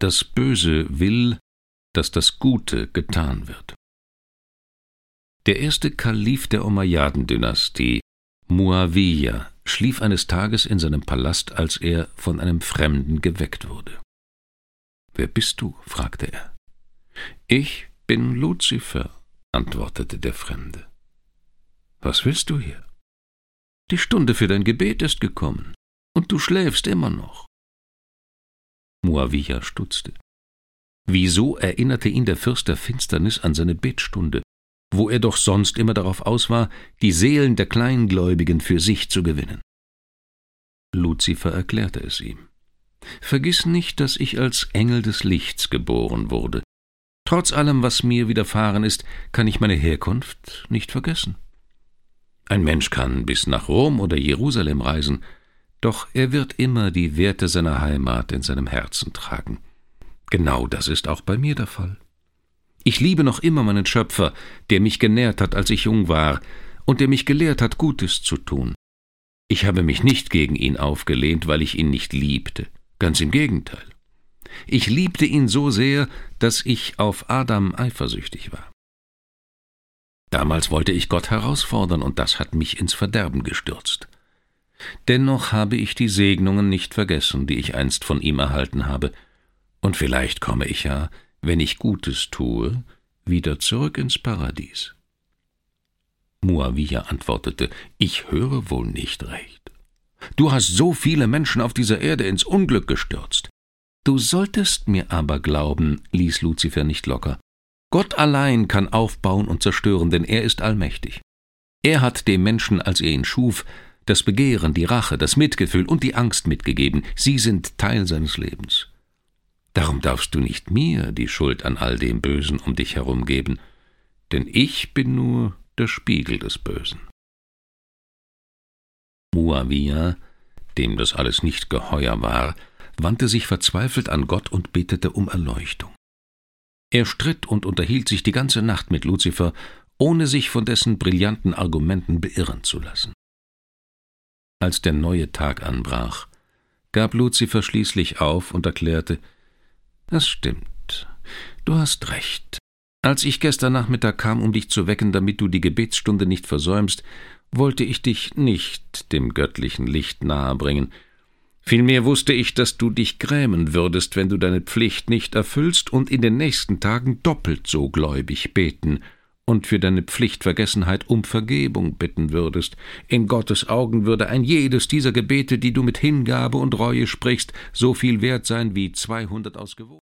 Das Böse will, dass das Gute getan wird. Der erste Kalif der Umayyaden-Dynastie, Muawiyah, schlief eines Tages in seinem Palast, als er von einem Fremden geweckt wurde. Wer bist du? fragte er. Ich bin Luzifer, antwortete der Fremde. Was willst du hier? Die Stunde für dein Gebet ist gekommen, und du schläfst immer noch. Muawiyah stutzte. Wieso erinnerte ihn der Fürst der Finsternis an seine Betstunde, wo er doch sonst immer darauf aus war, die Seelen der Kleingläubigen für sich zu gewinnen? Luzifer erklärte es ihm. Vergiss nicht, dass ich als Engel des Lichts geboren wurde. Trotz allem, was mir widerfahren ist, kann ich meine Herkunft nicht vergessen. Ein Mensch kann bis nach Rom oder Jerusalem reisen, doch er wird immer die Werte seiner Heimat in seinem Herzen tragen. Genau das ist auch bei mir der Fall. Ich liebe noch immer meinen Schöpfer, der mich genährt hat, als ich jung war, und der mich gelehrt hat, Gutes zu tun. Ich habe mich nicht gegen ihn aufgelehnt, weil ich ihn nicht liebte. Ganz im Gegenteil. Ich liebte ihn so sehr, dass ich auf Adam eifersüchtig war. Damals wollte ich Gott herausfordern, und das hat mich ins Verderben gestürzt. Dennoch habe ich die Segnungen nicht vergessen, die ich einst von ihm erhalten habe, und vielleicht komme ich ja, wenn ich Gutes tue, wieder zurück ins Paradies. Muawiyah antwortete, ich höre wohl nicht recht. Du hast so viele Menschen auf dieser Erde ins Unglück gestürzt. Du solltest mir aber glauben, ließ Luzifer nicht locker. Gott allein kann aufbauen und zerstören, denn er ist allmächtig. Er hat dem Menschen, als er ihn schuf, das Begehren, die Rache, das Mitgefühl und die Angst mitgegeben. Sie sind Teil seines Lebens. Darum darfst du nicht mir die Schuld an all dem Bösen um dich herum geben, denn ich bin nur der Spiegel des Bösen. Muawiyah, dem das alles nicht geheuer war, wandte sich verzweifelt an Gott und betete um Erleuchtung. Er stritt und unterhielt sich die ganze Nacht mit Luzifer, ohne sich von dessen brillanten Argumenten beirren zu lassen. Als der neue Tag anbrach, gab Luzifer schließlich auf und erklärte, es stimmt, du hast recht. Als ich gestern Nachmittag kam, um dich zu wecken, damit du die Gebetsstunde nicht versäumst, wollte ich dich nicht dem göttlichen Licht nahebringen, Vielmehr wusste ich, dass du dich grämen würdest, wenn du deine Pflicht nicht erfüllst und in den nächsten Tagen doppelt so gläubig beten und für deine Pflichtvergessenheit um Vergebung bitten würdest. In Gottes Augen würde ein jedes dieser Gebete, die du mit Hingabe und Reue sprichst, so viel wert sein wie zweihundert aus Gewohnheit.